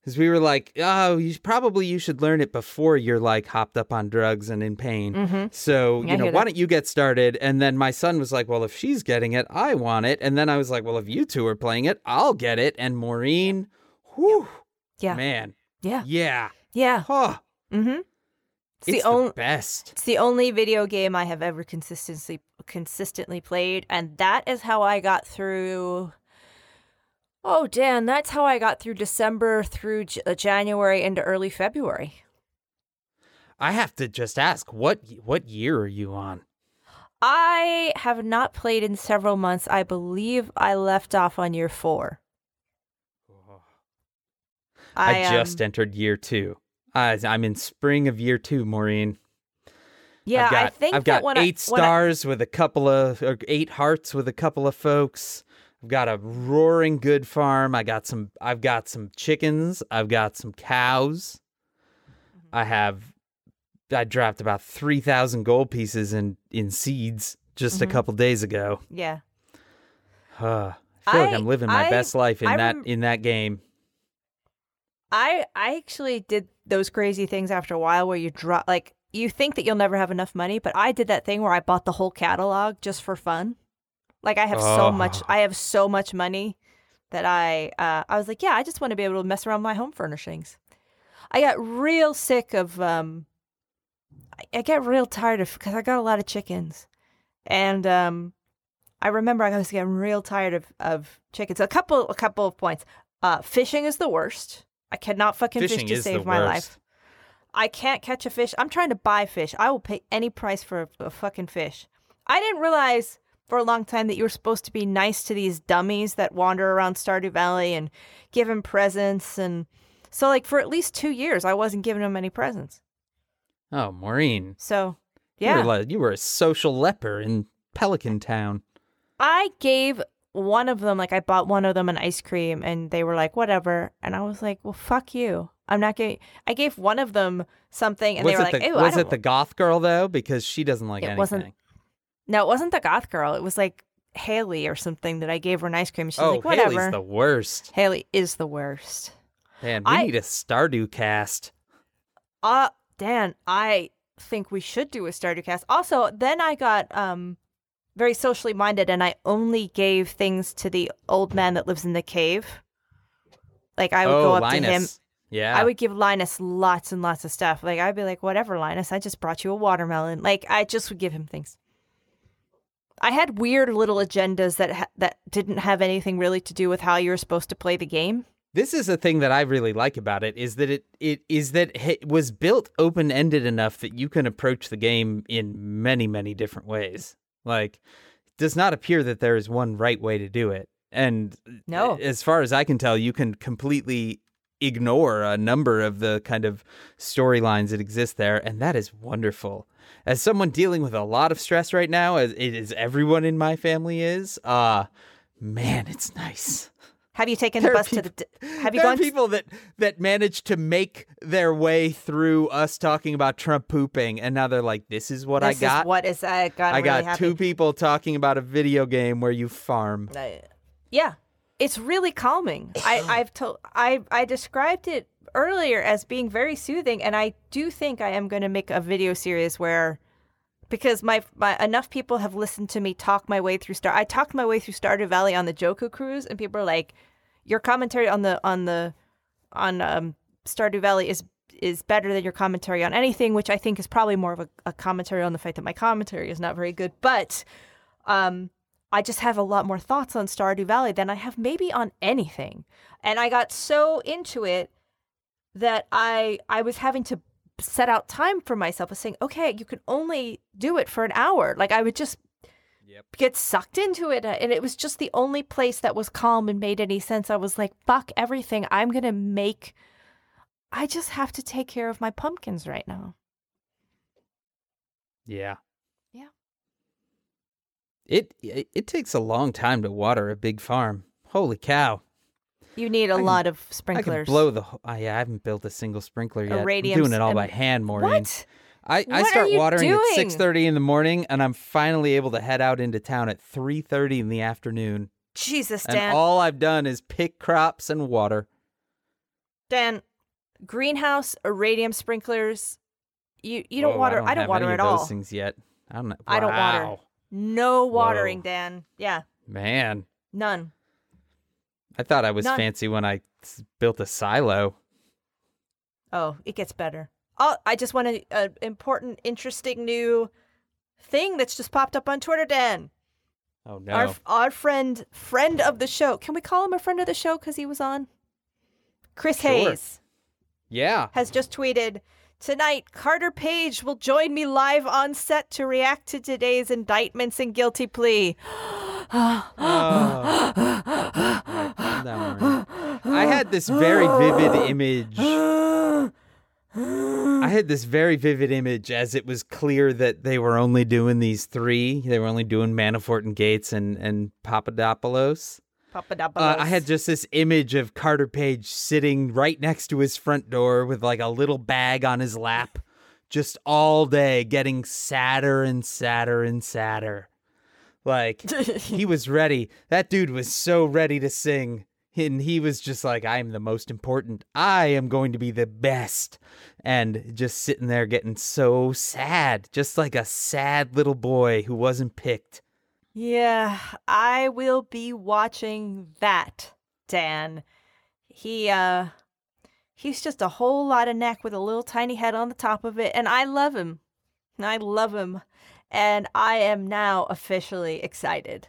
Because we were like, oh, you probably you should learn it before you're like hopped up on drugs and in pain. Mm-hmm. So Yeah, you know, why don't you get started? And then my son was like, well, if she's getting it, I want it. And then I was like, well, if you two are playing it, I'll get it. And Maureen, whew, Yeah. man, Yeah. yeah, Yeah. huh, Mm-hmm. It's, it's the only best. it's the only video game I have ever consistently consistently played, and that is how I got through. Oh, Dan, that's how I got through December through J- uh, January into early February. I have to just ask, what what year are you on? I have not played in several months. I believe I left off on year four. I, um, just entered year two. I, I'm in spring of year two, Maureen. yeah. Got, I think I've got eight I, when I- stars with a couple of or eight hearts with a couple of folks. I've got a roaring good farm. I got some. I've got some chickens. I've got some cows. Mm-hmm. I have. I dropped about three thousand gold pieces in in seeds just Mm-hmm. a couple days ago. yeah. Uh, I feel like I- I'm living my I- best life in that in that game. I I actually did those crazy things after a while where you drop like you think that you'll never have enough money, but I did that thing where I bought the whole catalog just for fun. Like I have so much Oh. I have so much money that I uh, I was like, yeah, I just want to be able to mess around with my home furnishings. I got real sick of um I, I get real tired of because I got a lot of chickens. And um I remember I was getting real tired of, of chickens. A couple a couple of points. Uh fishing is the worst. I cannot fucking Fishing fish to save my life. I can't catch a fish. I'm trying to buy fish. I will pay any price for a, a fucking fish. I didn't realize for a long time that you were supposed to be nice to these dummies that wander around Stardew Valley and give them presents and so like for at least 2 years I wasn't giving them any presents. Oh, Maureen, So, you yeah. were, like, you were a social leper in Pelican Town. I gave one of them, like I bought one of them an ice cream, and they were like, "Whatever," and I was like, "Well, fuck you. I'm not giving." I gave one of them something, and was they were like, the "Ew, I was it the goth girl though? Because she doesn't like It anything. wasn't- No, it wasn't the goth girl. It was like Haley or something that I gave her an ice cream. She's oh, like, "Whatever." Haley's the worst. Haley is the worst. Man, we I- need a Stardew cast. Uh, Dan, I think we should do a Stardew cast. Also, then I got um very socially minded, and I only gave things to the old man that lives in the cave. Like I would oh, go up Linus. to him. Yeah. I would give Linus lots and lots of stuff. Like I'd be like, "Whatever, Linus. I just brought you a watermelon." Like I just would give him things. I had weird little agendas that ha- that didn't have anything really to do with how you were supposed to play the game. This is a thing that I really like about it is that it it is that it was built open ended enough that you can approach the game in many many different ways. Like, it does not appear that there is one right way to do it, and No. as far as I can tell, you can completely ignore a number of the kind of storylines that exist there, and that is wonderful. As someone dealing with a lot of stress right now, as it is everyone in my family is, uh man, it's nice. Have you taken There the bus to the? d- Have you there gone? are people that that manage to make their way through us talking about Trump pooping, and now they're like, "This is what this I got. Is what is I got? I really got happy. two people talking about a video game where you farm." Uh, yeah, it's really calming. I I've told I I described it earlier as being very soothing, and I do think I am going to make a video series where. Because my, my enough people have listened to me talk my way through Star. I talked my way through Stardew Valley on the JoCo cruise, and people are like, your commentary on the on the on um, Stardew Valley is is better than your commentary on anything, which I think is probably more of a, a commentary on the fact that my commentary is not very good. But um, I just have a lot more thoughts on Stardew Valley than I have maybe on anything. And I got so into it that I I was having to set out time for myself of saying, okay, you can only do it for an hour. Like I would just Yep. get sucked into it. Uh, and it was just the only place that was calm and made any sense. I was like, fuck everything. I'm going to make, I just have to take care of my pumpkins right now. Yeah. Yeah. It, it it takes a long time to water a big farm. Holy cow! You need a I can- lot of I could sprinklers. blow the. Oh, yeah, I haven't built a single sprinkler yet. I'm doing it all by hand, Maureen. What? I, I start watering doing? at six thirty in the morning, and I'm finally able to head out into town at three thirty in the afternoon. Jesus, Dan! And all I've done is pick crops and water. Dan, greenhouse, radium sprinklers. You you don't Oh, water. I don't, have water any at all. things yet. I don't. know. I don't water. No watering, Whoa. Dan. Yeah, Man, none. I thought I was None. fancy when I s- built a silo. Oh, it gets better. Oh, I just want an important, interesting new thing that's just popped up on Twitter, Dan. Oh no! Our our friend, friend of the show. Can we call him a friend of the show because he was on? Chris Sure. Hayes yeah. has just tweeted tonight. Carter Page will join me live on set to react to today's indictments and guilty plea. Oh. I had this very vivid image. I had this very vivid image as it was clear that they were only doing these three. They were only doing Manafort and Gates and and Papadopoulos. Papadopoulos. Uh, I had just this image of Carter Page sitting right next to his front door with like a little bag on his lap, just all day, getting sadder and sadder and sadder. Like he was ready. That dude was so ready to sing. And he was just like, I am the most important. I am going to be the best. And just sitting there getting so sad, just like a sad little boy who wasn't picked. Yeah, I will be watching that, Dan. He uh he's just a whole lot of neck with a little tiny head on the top of it, and I love him. I love him. And I am now officially excited.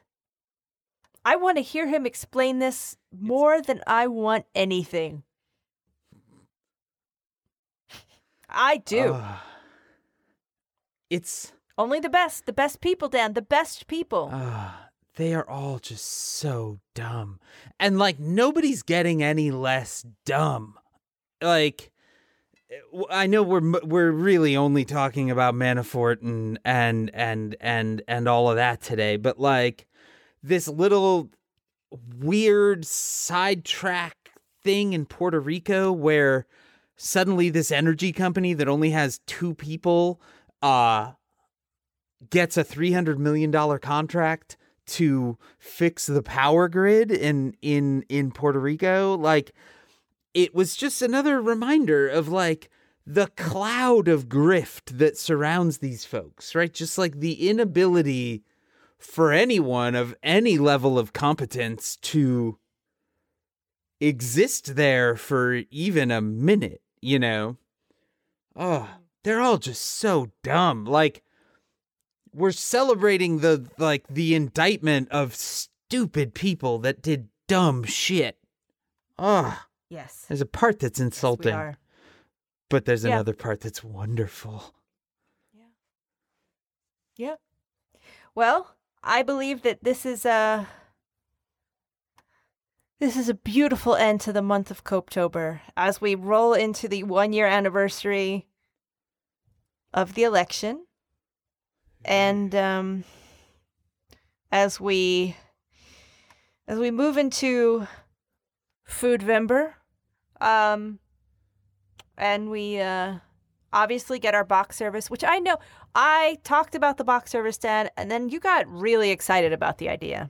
I want to hear him explain this more than I want anything. I do. Ah. it's Only the best, the best people, Dan, the best people. Ah, they are all just so dumb. And like nobody's getting any less dumb. Like I know we're we're really only talking about Manafort and and and and and all of that today, but like this little weird sidetrack thing in Puerto Rico where suddenly this energy company that only has two people uh gets a $300 million contract to fix the power grid in in in Puerto Rico like it was just another reminder of like the cloud of grift that surrounds these folks right? Just like the inability for anyone of any level of competence to exist there for even a minute you know? Oh they're all just so dumb. Like we're celebrating the like the indictment of stupid people that did dumb shit. Ugh. yes. There's a part that's Yes, we insulting, are. but there's Yeah. another part that's wonderful. Yeah. Yeah. Well, I believe that this is a this is a beautiful end to the month of Copetober as we roll into the one year anniversary of the election. And um as we as we move into Foodvember, um and we uh obviously get our box service, which I know I talked about the box service, Dad, and then you got really excited about the idea.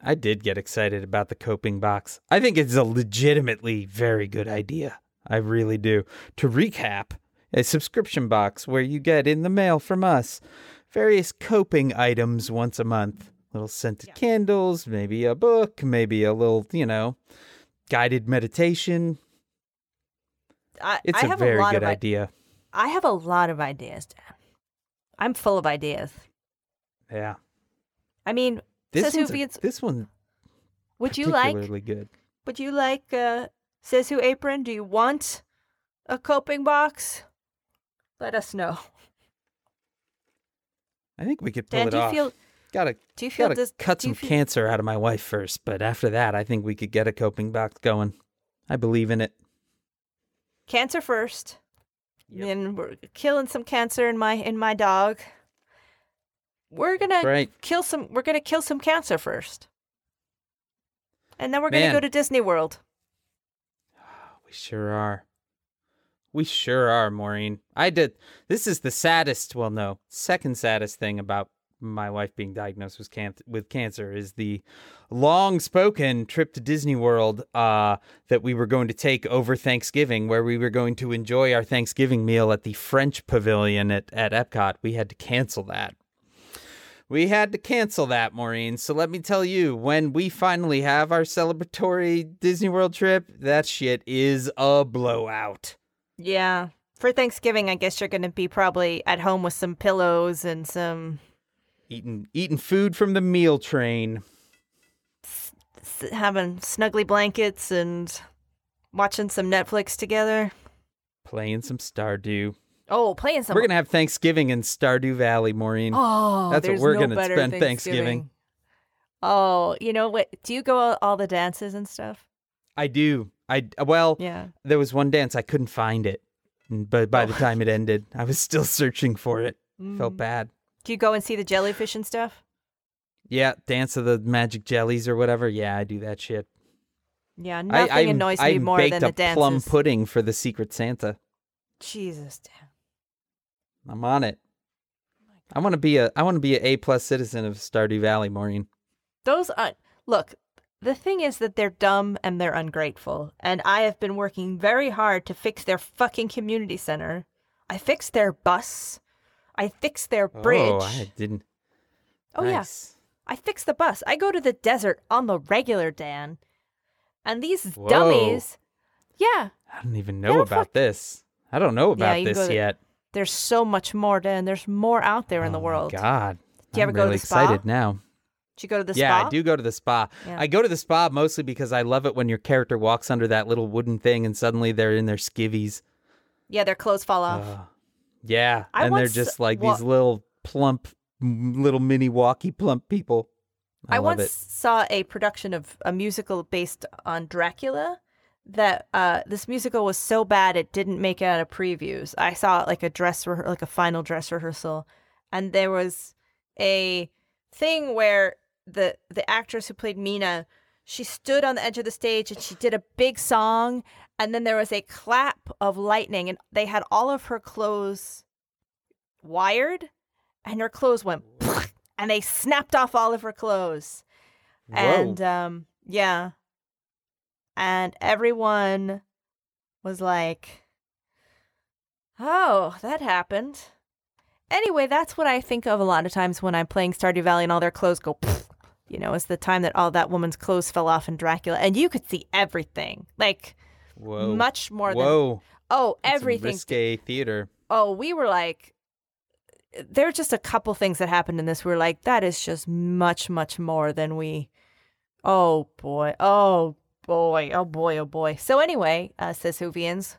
I did get excited about the coping box. I think it's a legitimately very good idea. I really do. To recap, a subscription box where you get in the mail from us various coping items once a month. little scented candles, maybe a book, maybe a little, you know, guided meditation. I, It's I a have very a lot good of idea. I have a lot of ideas, Dan. I'm full of ideas. Yeah. I mean, This Says who a- this one would you like good. would you like uh says who apron? Do you want a coping box? Let us know. I think we could pull Dan, it do you off. feel gotta do you feel gotta dis- cut some feel- cancer out of my wife first, but after that, I think we could get a coping box going. I believe in it. cancer first? Yep. And we're killing some cancer in my in my dog. We're gonna Right. kill some we're gonna kill some cancer first. And then we're gonna go to Disney World. We sure are. We sure are, Maureen. I did. This is the saddest. Well, no, second saddest thing about my wife being diagnosed with can- with cancer is the long-spoken trip to Disney World uh, that we were going to take over Thanksgiving, where we were going to enjoy our Thanksgiving meal at the French Pavilion at at Epcot. We had to cancel that. We had to cancel that, Maureen. So let me tell you, when we finally have our celebratory Disney World trip, that shit is a blowout. Yeah. For Thanksgiving, I guess you're gonna be probably at home with some pillows and some Eating eating food from the meal train. s- having snuggly blankets and watching some Netflix together. Playing some Stardew. Oh, playing some. We're gonna have Thanksgiving in Stardew Valley, Maureen. oh, That's what we're no gonna better spend Thanksgiving. Oh, you know what? Do you go all the dances and stuff? I do. I well, Yeah. there was one dance I couldn't find it, but by the Oh. time it ended, I was still searching for it. Felt Mm. bad. Do you go and see the jellyfish and stuff? Yeah, dance of the magic jellies or whatever. Yeah, I do that shit. Yeah, nothing I, annoys I me more than the a dances. plum pudding for the Secret Santa. Jesus, damn. I'm on it. I want to be a I want to be a A plus citizen of Stardew Valley, Maureen. Those are look. The thing is that they're dumb and they're ungrateful, and I have been working very hard to fix their fucking community center. I fixed their bus. I fixed their oh, bridge. Oh, I didn't. Oh, yeah, I fixed the bus. I go to the desert on the regular, Dan, and these Whoa. dummies. Yeah, I don't even know about fuck- this. I don't know about can this to- yet. there's so much more, Dan. There's more out there in the Oh world. God. Do you ever I'm go to really the spa? excited now. Did you go to the yeah, spa? I do go to the spa. Yeah. I go to the spa mostly because I love it when your character walks under that little wooden thing and suddenly they're in their skivvies. Yeah, their clothes fall off. Uh, yeah, I and they're just like these little plump, little mini walkie plump people. I, I, love once it. saw a production of a musical based on Dracula that uh, this musical was so bad it didn't make it out of previews. I saw like a dress rehe- like a final dress rehearsal, and there was a thing where the the actress who played Mina she stood on the edge of the stage and she did a big song and then there was a clap of lightning and they had all of her clothes wired and her clothes went and they snapped off all of her clothes. And um yeah. And everyone was like oh that happened. Anyway that's what i think of a lot of times when i'm playing stardew valley and all their clothes go you know it's the time that all that woman's clothes fell off in dracula and you could see everything like Whoa. much more than oh That's everything risque theater. oh, we were like, there are just a couple things that happened in this. We are like, that is just much, much more than we. Oh boy, oh boy, oh boy, oh boy. So anyway, uh, says Whovians,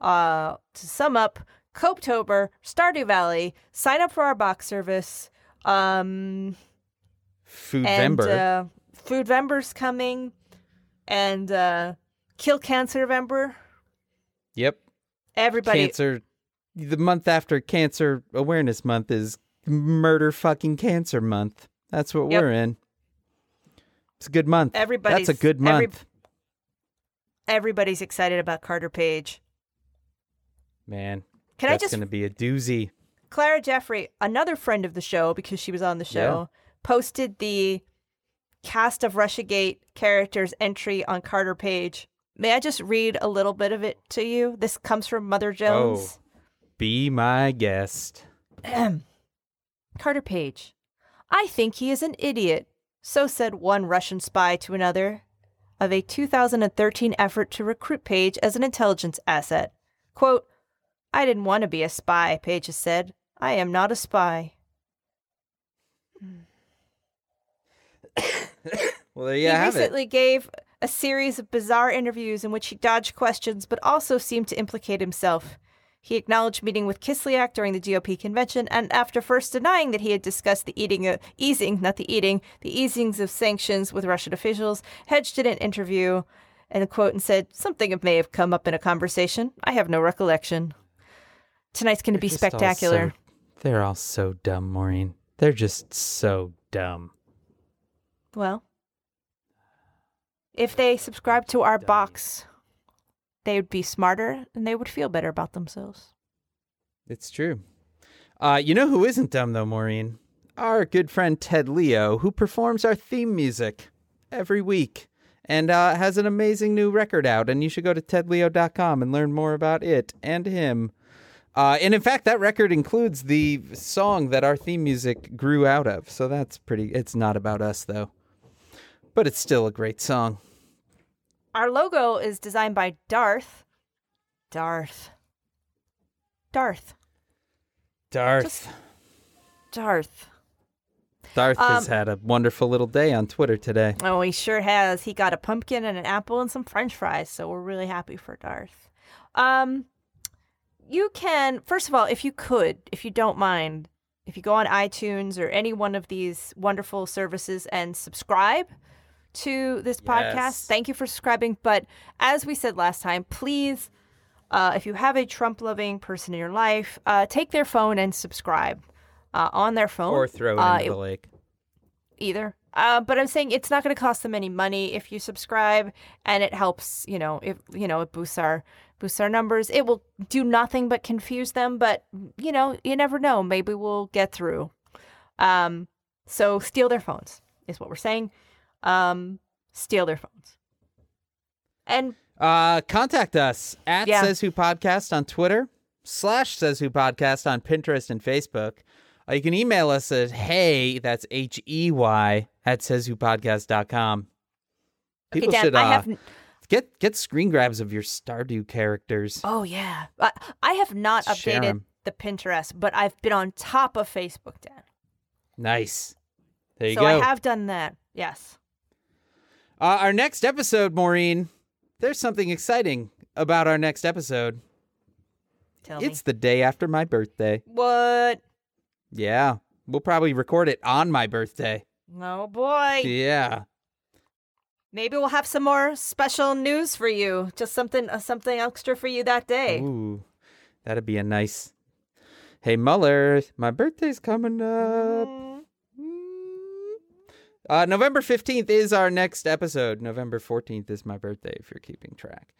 uh, to sum up, Copetober, Stardew Valley, sign up for our box service. Um, Food and uh, Food Vember's coming, and uh, Kill Cancer Vember. yep. Everybody, Cancer. The month after Cancer Awareness Month is Murder Fucking Cancer Month. That's what Yep. we're in. It's a good month. Everybody's That's a good month. every- everybody's excited about Carter Page. Man, Can that's I just going to be a doozy. Clara Jeffrey, another friend of the show because she was on the show, posted the cast of Russiagate characters entry on Carter Page. May I just read a little bit of it to you? This comes from Mother oh, Jones. Oh, Be my guest. Carter Page. I think he is an idiot. So said one Russian spy to another of a 2013 effort to recruit Page as an intelligence asset. Quote, I didn't want to be a spy, Page has said. I am not a spy. well, there you he have recently gave a series of bizarre interviews in which he dodged questions but also seemed to implicate himself. He acknowledged meeting with Kislyak during the GOP convention, and after first denying that he had discussed the eating, uh, easing, not the eating, the easings of sanctions with Russian officials, hedged in an interview and a quote and said, Something may have come up in a conversation. I have no recollection. Tonight's going to be Just all spectacular. so- they're all so dumb, Maureen. They're just so dumb. Well, if they subscribe to our box, they would be smarter and they would feel better about themselves. It's true. Uh, you know who isn't dumb though, Maureen? Our good friend Ted Leo, who performs our theme music every week and uh, has an amazing new record out. And you should go to tedleo.com and learn more about it and him. Uh, and in fact, that record includes the song that our theme music grew out of. So that's pretty. It's not about us though, but it's still a great song. Our logo is designed by Darth. Darth. Darth. Darth. Just- Darth. Darth has um, had a wonderful little day on Twitter today. Oh, he sure has. He got a pumpkin and an apple and some french fries, so we're really happy for Darth. Um you can first of all, if you could, if you don't mind, if you go on iTunes or any one of these wonderful services and subscribe to this podcast. Yes. Thank you for subscribing, but as we said last time, please uh, if you have a Trump loving person in your life, uh, take their phone and subscribe uh, on their phone. Or throw it Uh, into the lake. either. Uh, but I'm saying it's not going to cost them any money if you subscribe, and it helps. You know, if you know, it boosts our boosts our numbers. It will do nothing but confuse them, but you know, you never know. Maybe we'll get through. Um, so steal their phones is what we're saying. Um, steal their phones. And Uh, contact us at Yeah. Says Who Podcast on Twitter, slash Says Who Podcast on Pinterest and Facebook. Uh, you can email us at hey, that's H E Y, at sayswhopodcast.com. okay, People Dan, should uh, I have. get get screen grabs of your Stardew characters. Oh yeah, I, I have not Share updated the Pinterest, but I've been on top of Facebook, Dan. Nice. There you so go. I have done that. Yes. Uh, our next episode, Maureen, there's something exciting about our next episode. Tell me. It's the day after my birthday. what. Yeah. We'll probably record it on my birthday. Oh boy. Yeah. Maybe we'll have some more special news for you. Just something uh, something extra for you that day. Ooh, that'd be a nice. Hey Mueller, my birthday's coming up. Uh, November fifteenth is our next episode. November fourteenth is my birthday, if you're keeping track.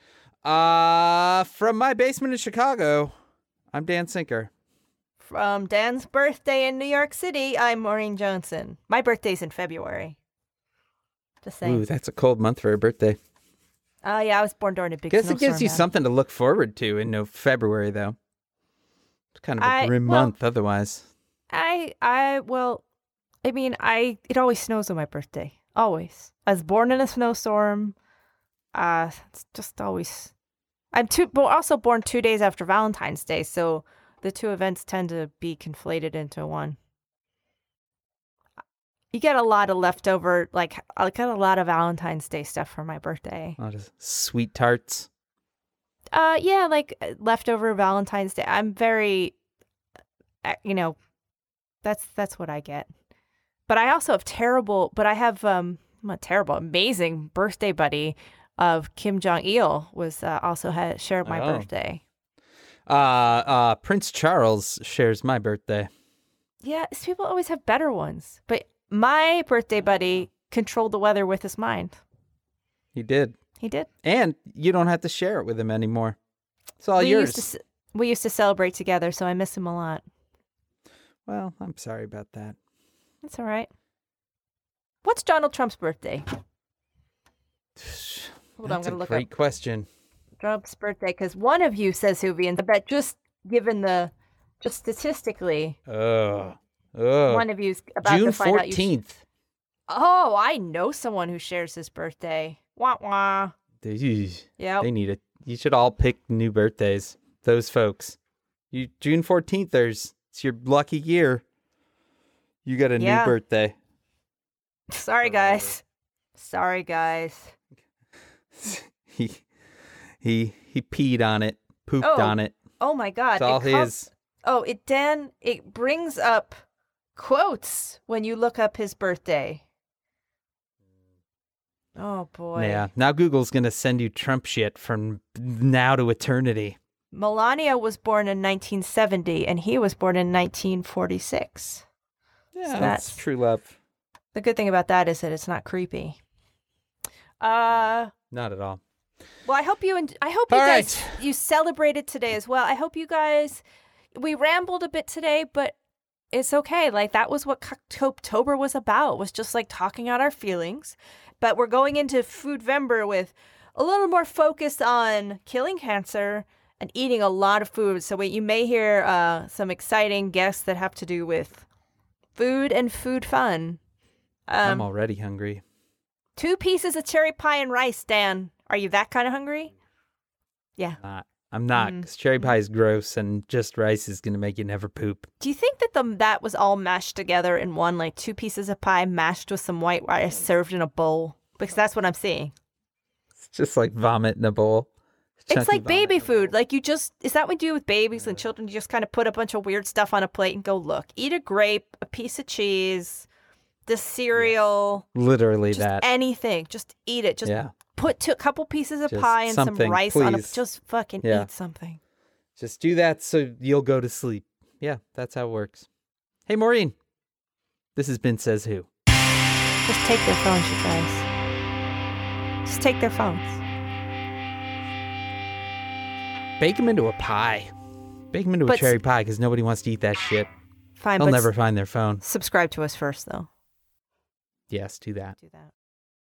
Uh, from my basement in Chicago, I'm Dan Sinker. From Dan's birthday in New York City, I'm Maureen Johnson. My birthday's in February. Just saying. Ooh, that's a cold month for a birthday. Oh yeah, I was born during a big Guess it gives you man. something to look forward to in no February, though. It's kind of a I- grim well- month otherwise. I I well, I mean, I it always snows on my birthday. Always. I was born in a snowstorm. Uh, it's just always. I'm two, but also born two days after Valentine's Day, so the two events tend to be conflated into one. You get a lot of leftover, like I got a lot of Valentine's Day stuff for my birthday. A lot of sweet tarts. Uh, yeah, like uh, leftover Valentine's Day. I'm very, uh, you know, that's that's what I get. But I also have terrible. But I have um, not terrible, amazing birthday buddy of Kim Jong Il was uh, also had shared my Oh. birthday. Uh, uh, Prince Charles shares my birthday. Yeah, people always have better ones. But my birthday buddy controlled the weather with his mind. He did. He did. And you don't have to share it with him anymore. It's all we yours. used to we used to celebrate together, so I miss him a lot. Well, I'm sorry about that. That's all right. What's Donald Trump's birthday? Hold on, I'm That's a gonna look great up question. Trump's birthday because one of you says be. I bet just given the, just statistically, Oh, oh. one of you's about June to find out. You fourteenth. Oh, I know someone who shares his birthday. Wah wah. Yep. They need it. You should all pick new birthdays. Those folks. You June fourteenth. There's it's your lucky year. You got a Yeah. new birthday. Sorry, guys. Sorry, guys. he he he peed on it, pooped Oh, on it. Oh my God. It's all it com- his. Oh, it Dan. It brings up quotes when you look up his birthday. Oh boy. Yeah. Now Google's gonna send you Trump shit from now to eternity. Melania was born in 1970, and he was born in 1946. Yeah, So that's that's- true love. The good thing about that is that it's not creepy. Uh. Not at all. Well, I hope you and I hope you All guys you celebrated today as well. I hope you guys we rambled a bit today, but it's okay. Like that was what October was about. Was just like talking out our feelings. But we're going into Food Vember with a little more focus on killing cancer and eating a lot of food. So wait, you may hear uh, some exciting guests that have to do with food and food fun. I'm Um, already hungry. two pieces of cherry pie and rice, Dan. Are you that kind of hungry? Yeah. I'm not. Mm. 'cause cherry pie is gross, and just rice is gonna make you never poop. Do you think that the that was all mashed together in one, like two pieces of pie mashed with some white rice served in a bowl? Because that's what I'm seeing. It's just like vomit in a bowl. It's like baby food. Like you just is that what you do with babies and children? You just kind of put a bunch of weird stuff on a plate and go, look, eat a grape, a piece of cheese, the cereal, Literally just that. anything. Just eat it. Just yeah. put two, a couple pieces of Just pie and some rice on a please. just fucking Yeah. eat something. Just do that so you'll go to sleep. Yeah, that's how it works. Hey, Maureen. This has been Says Who. Just take their phones, you guys. Just take their phones. Bake them into a pie. Bake them into a cherry pie because nobody wants to eat that shit. Fine, They'll but never find their phone. subscribe to us first, though. Yes, do that. Do that.